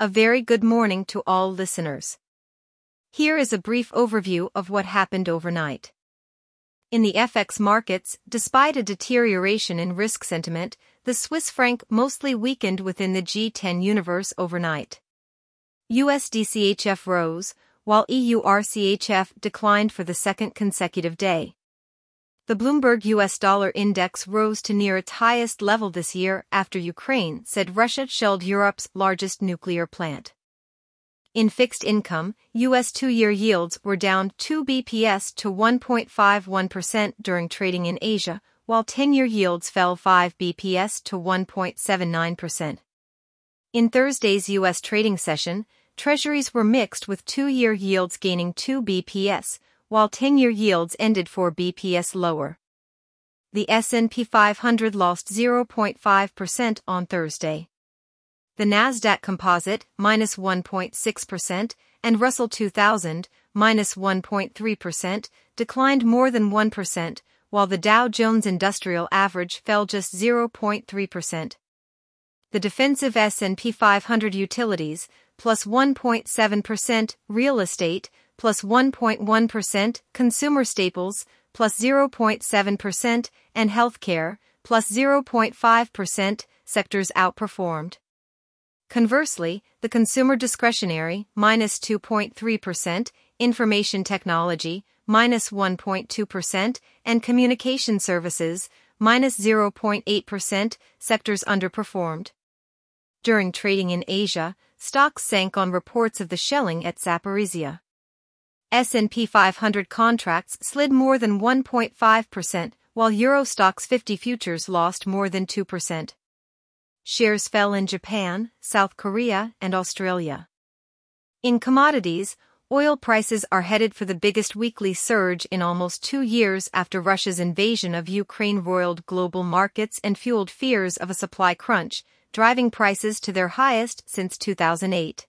A very good morning to all listeners. Here is a brief overview of what happened overnight. In the FX markets, despite a deterioration in risk sentiment, the Swiss franc mostly weakened within the G10 universe overnight. USD-CHF rose, while EUR-CHF declined for the second consecutive day. The Bloomberg US dollar index rose to near its highest level this year after Ukraine said Russia shelled Europe's largest nuclear plant. In fixed income, US two year yields were down 2 BPS to 1.51% during trading in Asia, while 10 year yields fell 5 BPS to 1.79%. In Thursday's US trading session, Treasuries were mixed with two-year yields gaining 2 BPS, while 10-year yields ended 4 BPS lower. The S&P 500 lost 0.5% on Thursday. The Nasdaq Composite minus 1.6% and Russell 2000 minus 1.3% declined more than 1%, while the Dow Jones Industrial Average fell just 0.3%. The defensive S&P 500 utilities plus 1.7%, real estate, plus 1.1%, consumer staples, plus 0.7%, and healthcare, plus 0.5%, sectors outperformed. Conversely, the consumer discretionary, minus 2.3%, information technology, minus 1.2%, and communication services, minus 0.8%, sectors underperformed. During trading in Asia, stocks sank on reports of the shelling at Zaporizhia. S&P 500 contracts slid more than 1.5%, while Euro Stoxx 50 futures lost more than 2%. Shares fell in Japan, South Korea, and Australia. In commodities, oil prices are headed for the biggest weekly surge in almost two years after Russia's invasion of Ukraine roiled global markets and fueled fears of a supply crunch, driving prices to their highest since 2008.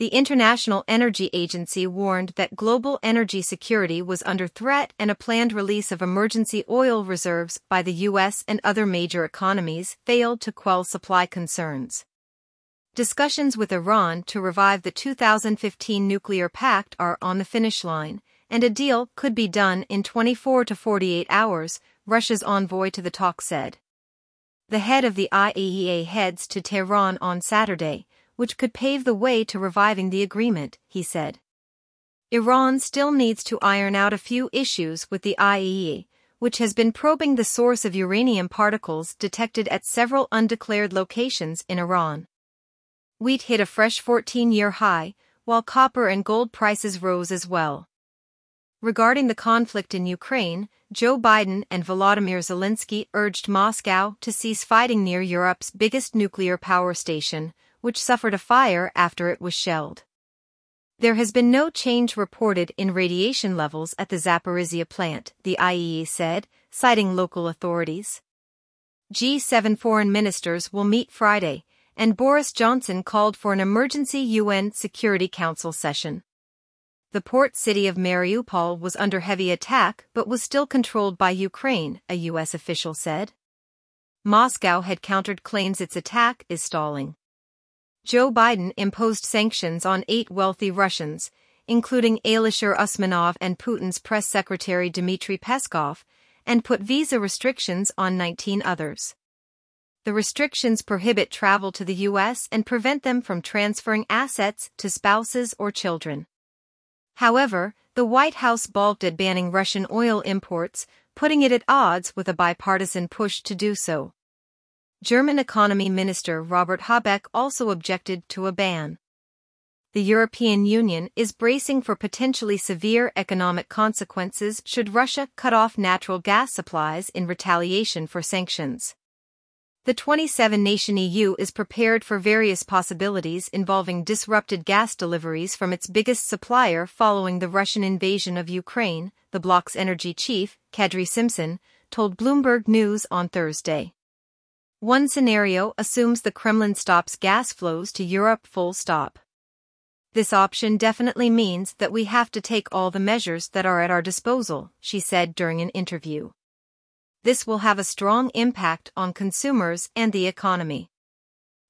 The International Energy Agency warned that global energy security was under threat and a planned release of emergency oil reserves by the US and other major economies failed to quell supply concerns. Discussions with Iran to revive the 2015 nuclear pact are on the finish line, and a deal could be done in 24 to 48 hours, Russia's envoy to the talks said. The head of the IAEA heads to Tehran on Saturday, which could pave the way to reviving the agreement, he said. Iran still needs to iron out a few issues with the IAEA, which has been probing the source of uranium particles detected at several undeclared locations in Iran. Wheat hit a fresh 14 year high, while copper and gold prices rose as well. Regarding the conflict in Ukraine, Joe Biden and Volodymyr Zelensky urged Moscow to cease fighting near Europe's biggest nuclear power station, which suffered a fire after it was shelled. There has been no change reported in radiation levels at the Zaporizhia plant, the IAEA said, citing local authorities. G7 foreign ministers will meet Friday, and Boris Johnson called for an emergency UN Security Council session. The port city of Mariupol was under heavy attack but was still controlled by Ukraine, a U.S. official said. Moscow had countered claims its attack is stalling. Joe Biden imposed sanctions on eight wealthy Russians, including Alisher Usmanov and Putin's press secretary Dmitry Peskov, and put visa restrictions on 19 others. The restrictions prohibit travel to the U.S. and prevent them from transferring assets to spouses or children. However, the White House balked at banning Russian oil imports, putting it at odds with a bipartisan push to do so. German Economy Minister Robert Habeck also objected to a ban. The European Union is bracing for potentially severe economic consequences should Russia cut off natural gas supplies in retaliation for sanctions. The 27 nation EU is prepared for various possibilities involving disrupted gas deliveries from its biggest supplier following the Russian invasion of Ukraine, the bloc's energy chief, Kadri Simson, told Bloomberg News on Thursday. One scenario assumes the Kremlin stops gas flows to Europe full stop. This option definitely means that we have to take all the measures that are at our disposal, she said during an interview this will have a strong impact on consumers and the economy.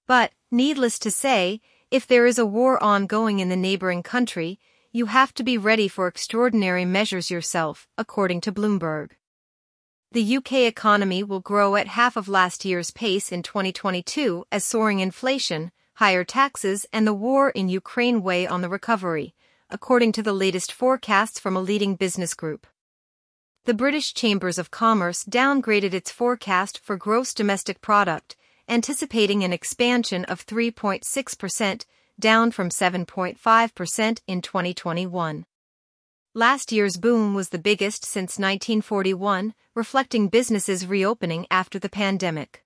But, needless to say, If there is a war ongoing in the neighboring country, you have to be ready for extraordinary measures yourself, according to Bloomberg. The UK economy will grow at half of last year's pace in 2022 as soaring inflation, higher taxes, and the war in Ukraine weigh on the recovery, according to the latest forecasts from a leading business group. The British Chambers of Commerce downgraded its forecast for gross domestic product anticipating an expansion of 3.6%, down from 7.5% in 2021. Last year's boom was the biggest since 1941, reflecting businesses reopening after the pandemic.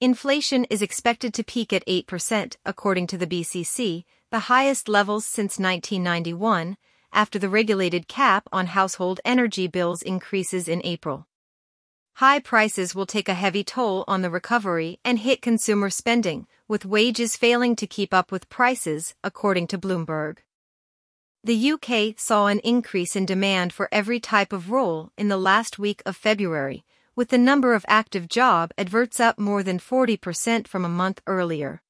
Inflation is expected to peak at 8%, according to the BCC, the highest levels since 1991, after the regulated cap on household energy bills increases in April. High prices will take a heavy toll on the recovery and hit consumer spending, with wages failing to keep up with prices, according to Bloomberg. The UK saw an increase in demand for every type of role in the last week of February, with the number of active job adverts up more than 40% from a month earlier.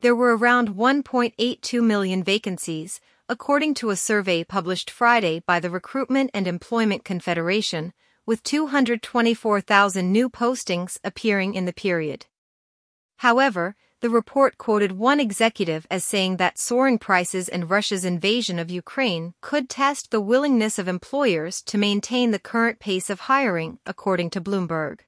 There were around 1.82 million vacancies, according to a survey published Friday by the Recruitment and Employment Confederation, with 224,000 new postings appearing in the period. However, the report quoted one executive as saying that soaring prices and Russia's invasion of Ukraine could test the willingness of employers to maintain the current pace of hiring, according to Bloomberg.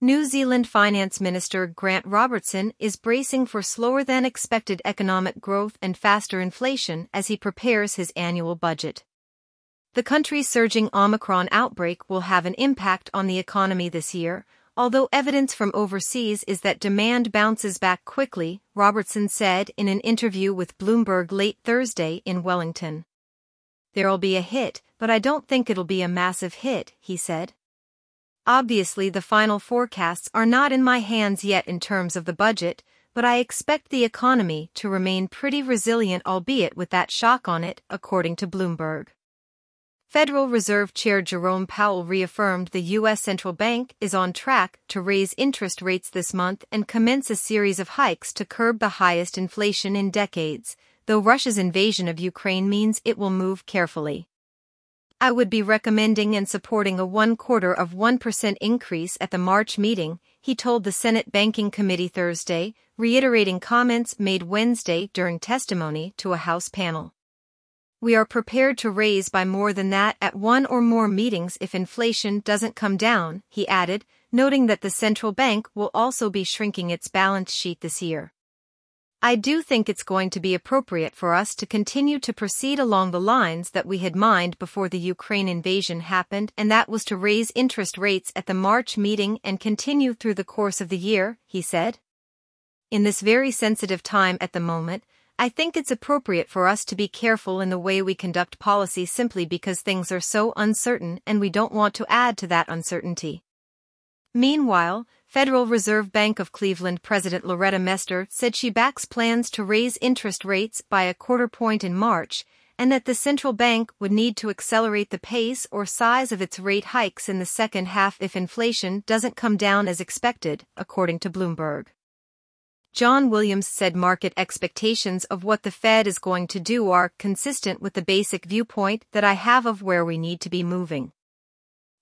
New Zealand Finance Minister Grant Robertson is bracing for slower than expected economic growth and faster inflation as he prepares his annual budget. The country's surging Omicron outbreak will have an impact on the economy this year, although evidence from overseas is that demand bounces back quickly, Robertson said in an interview with Bloomberg late Thursday in Wellington. There'll be a hit, but I don't think it'll be a massive hit, he said. Obviously, the final forecasts are not in my hands yet in terms of the budget, but I expect the economy to remain pretty resilient, albeit with that shock on it, according to Bloomberg. Federal Reserve Chair Jerome Powell reaffirmed the U.S. central bank is on track to raise interest rates this month and commence a series of hikes to curb the highest inflation in decades, though Russia's invasion of Ukraine means it will move carefully. I would be recommending and supporting a one quarter of 1% increase at the March meeting, he told the Senate Banking Committee Thursday, reiterating comments made Wednesday during testimony to a House panel. We are prepared to raise by more than that at one or more meetings if inflation doesn't come down, he added, noting that the central bank will also be shrinking its balance sheet this year. I do think it's going to be appropriate for us to continue to proceed along the lines that we had mined before the Ukraine invasion happened, and that was to raise interest rates at the March meeting and continue through the course of the year, he said. In this very sensitive time at the moment, I think it's appropriate for us to be careful in the way we conduct policy simply because things are so uncertain and we don't want to add to that uncertainty. Meanwhile, Federal Reserve Bank of Cleveland President Loretta Mester said she backs plans to raise interest rates by a quarter point in March and that the central bank would need to accelerate the pace or size of its rate hikes in the second half if inflation doesn't come down as expected, according to Bloomberg. John Williams said market expectations of what the Fed is going to do are consistent with the basic viewpoint that I have of where we need to be moving.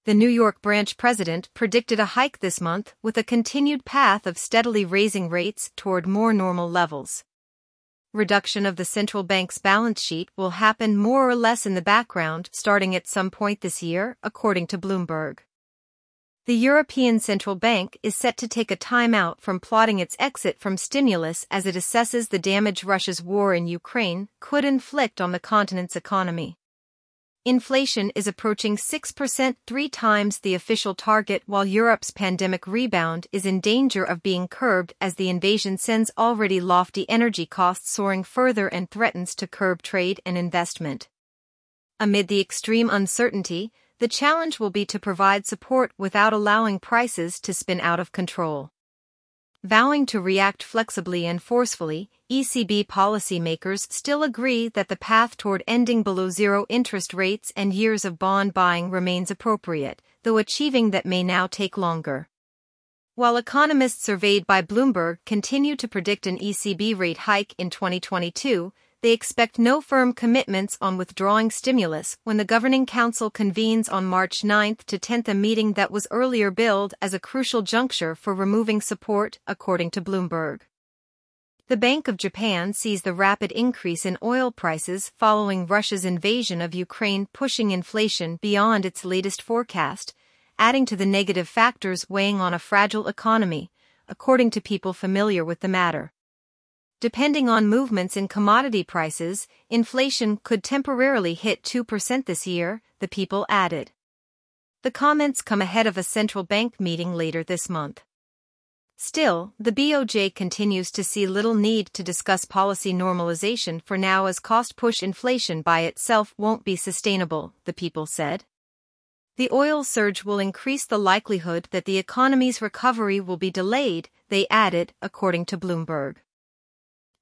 The New York branch president predicted a hike this month with a continued path of steadily raising rates toward more normal levels. Reduction of the central bank's balance sheet will happen more or less in the background starting at some point this year, according to Bloomberg. The European Central Bank is set to take a timeout from plotting its exit from stimulus as it assesses the damage Russia's war in Ukraine could inflict on the continent's economy. Inflation is approaching 6%, three times the official target, while Europe's pandemic rebound is in danger of being curbed as the invasion sends already lofty energy costs soaring further and threatens to curb trade and investment. Amid the extreme uncertainty, the challenge will be to provide support without allowing prices to spin out of control. Vowing to react flexibly and forcefully, ECB policymakers still agree that the path toward ending below zero interest rates and years of bond buying remains appropriate, though achieving that may now take longer. While economists surveyed by Bloomberg continue to predict an ECB rate hike in 2022, they expect no firm commitments on withdrawing stimulus when the Governing Council convenes on March 9 to 10 a meeting that was earlier billed as a crucial juncture for removing support, according to Bloomberg. The Bank of Japan sees the rapid increase in oil prices following Russia's invasion of Ukraine pushing inflation beyond its latest forecast, adding to the negative factors weighing on a fragile economy, according to people familiar with the matter. Depending on movements in commodity prices, inflation could temporarily hit 2% this year, the people added. The comments come ahead of a central bank meeting later this month. Still, the BOJ continues to see little need to discuss policy normalization for now as cost push inflation by itself won't be sustainable, the people said. The oil surge will increase the likelihood that the economy's recovery will be delayed, they added, according to Bloomberg.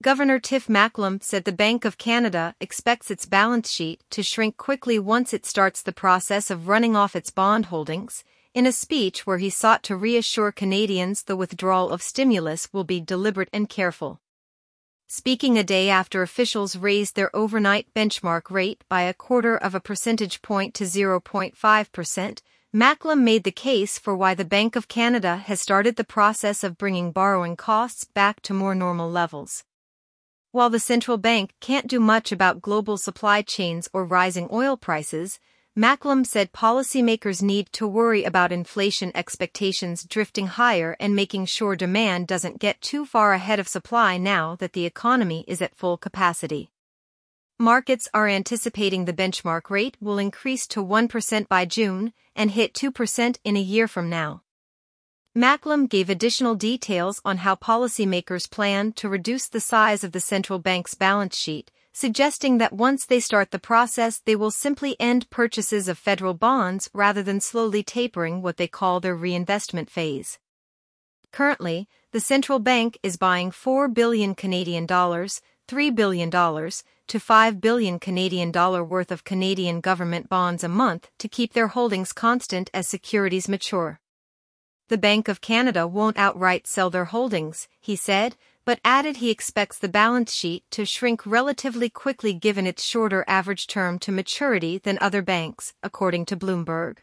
Governor Tiff Macklem said the Bank of Canada expects its balance sheet to shrink quickly once it starts the process of running off its bond holdings, in a speech where he sought to reassure Canadians the withdrawal of stimulus will be deliberate and careful. Speaking a day after officials raised their overnight benchmark rate by a quarter of a percentage point to 0.5%, Macklem made the case for why the Bank of Canada has started the process of bringing borrowing costs back to more normal levels. While the central bank can't do much about global supply chains or rising oil prices, Macklem said policymakers need to worry about inflation expectations drifting higher and making sure demand doesn't get too far ahead of supply now that the economy is at full capacity. Markets are anticipating the benchmark rate will increase to 1% by June and hit 2% in a year from now. Macklem gave additional details on how policymakers plan to reduce the size of the central bank's balance sheet suggesting that once they start the process, they will simply end purchases of federal bonds rather than slowly tapering what they call their reinvestment phase. Currently, the central bank is buying 4 billion Canadian dollars, 3 billion dollars to 5 billion Canadian dollar worth of Canadian government bonds a month to keep their holdings constant as securities mature. The Bank of Canada won't outright sell their holdings, he said, but added he expects the balance sheet to shrink relatively quickly given its shorter average term to maturity than other banks, according to Bloomberg.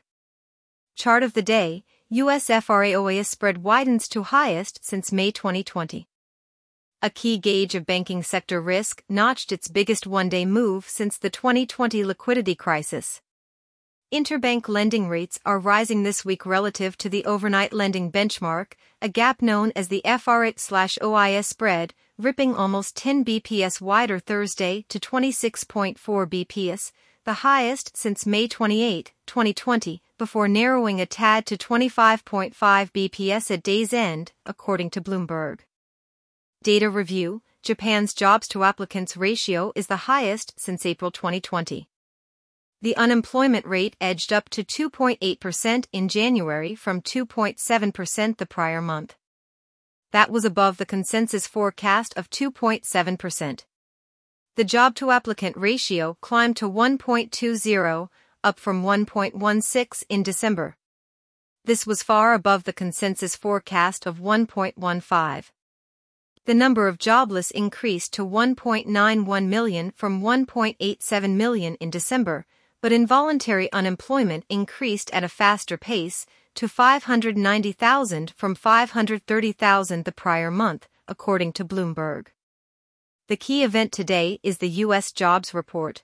Chart of the day, US FRA spread widens to highest since May 2020. A key gauge of banking sector risk notched its biggest one-day move since the 2020 liquidity crisis. Interbank lending rates are rising this week relative to the overnight lending benchmark, a gap known as the FRA/OIS spread, ripping almost 10 bps wider Thursday to 26.4 bps, the highest since May 28, 2020, before narrowing a tad to 25.5 bps at day's end, according to Bloomberg. Data review Japan's jobs to applicants ratio is the highest since April 2020 the unemployment rate edged up to 2.8% in January from 2.7% the prior month. That was above the consensus forecast of 2.7%. The job to applicant ratio climbed to 1.20, up from 1.16 in December. This was far above the consensus forecast of 1.15. The number of jobless increased to 1.91 million from 1.87 million in December, but involuntary unemployment increased at a faster pace to 590,000 from 530,000 the prior month, according to Bloomberg. The key event today is the U.S. jobs report.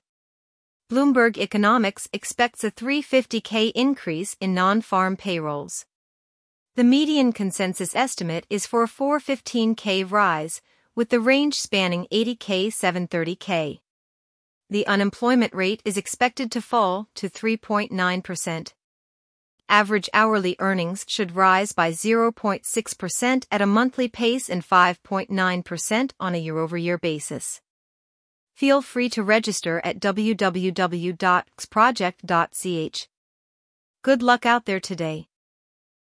Bloomberg Economics expects a 350k increase in non-farm payrolls. The median consensus estimate is for a 415k rise, with the range spanning 80k 730k the unemployment rate is expected to fall to 3.9%. Average hourly earnings should rise by 0.6% at a monthly pace and 5.9% on a year over year basis. Feel free to register at www.xproject.ch. Good luck out there today.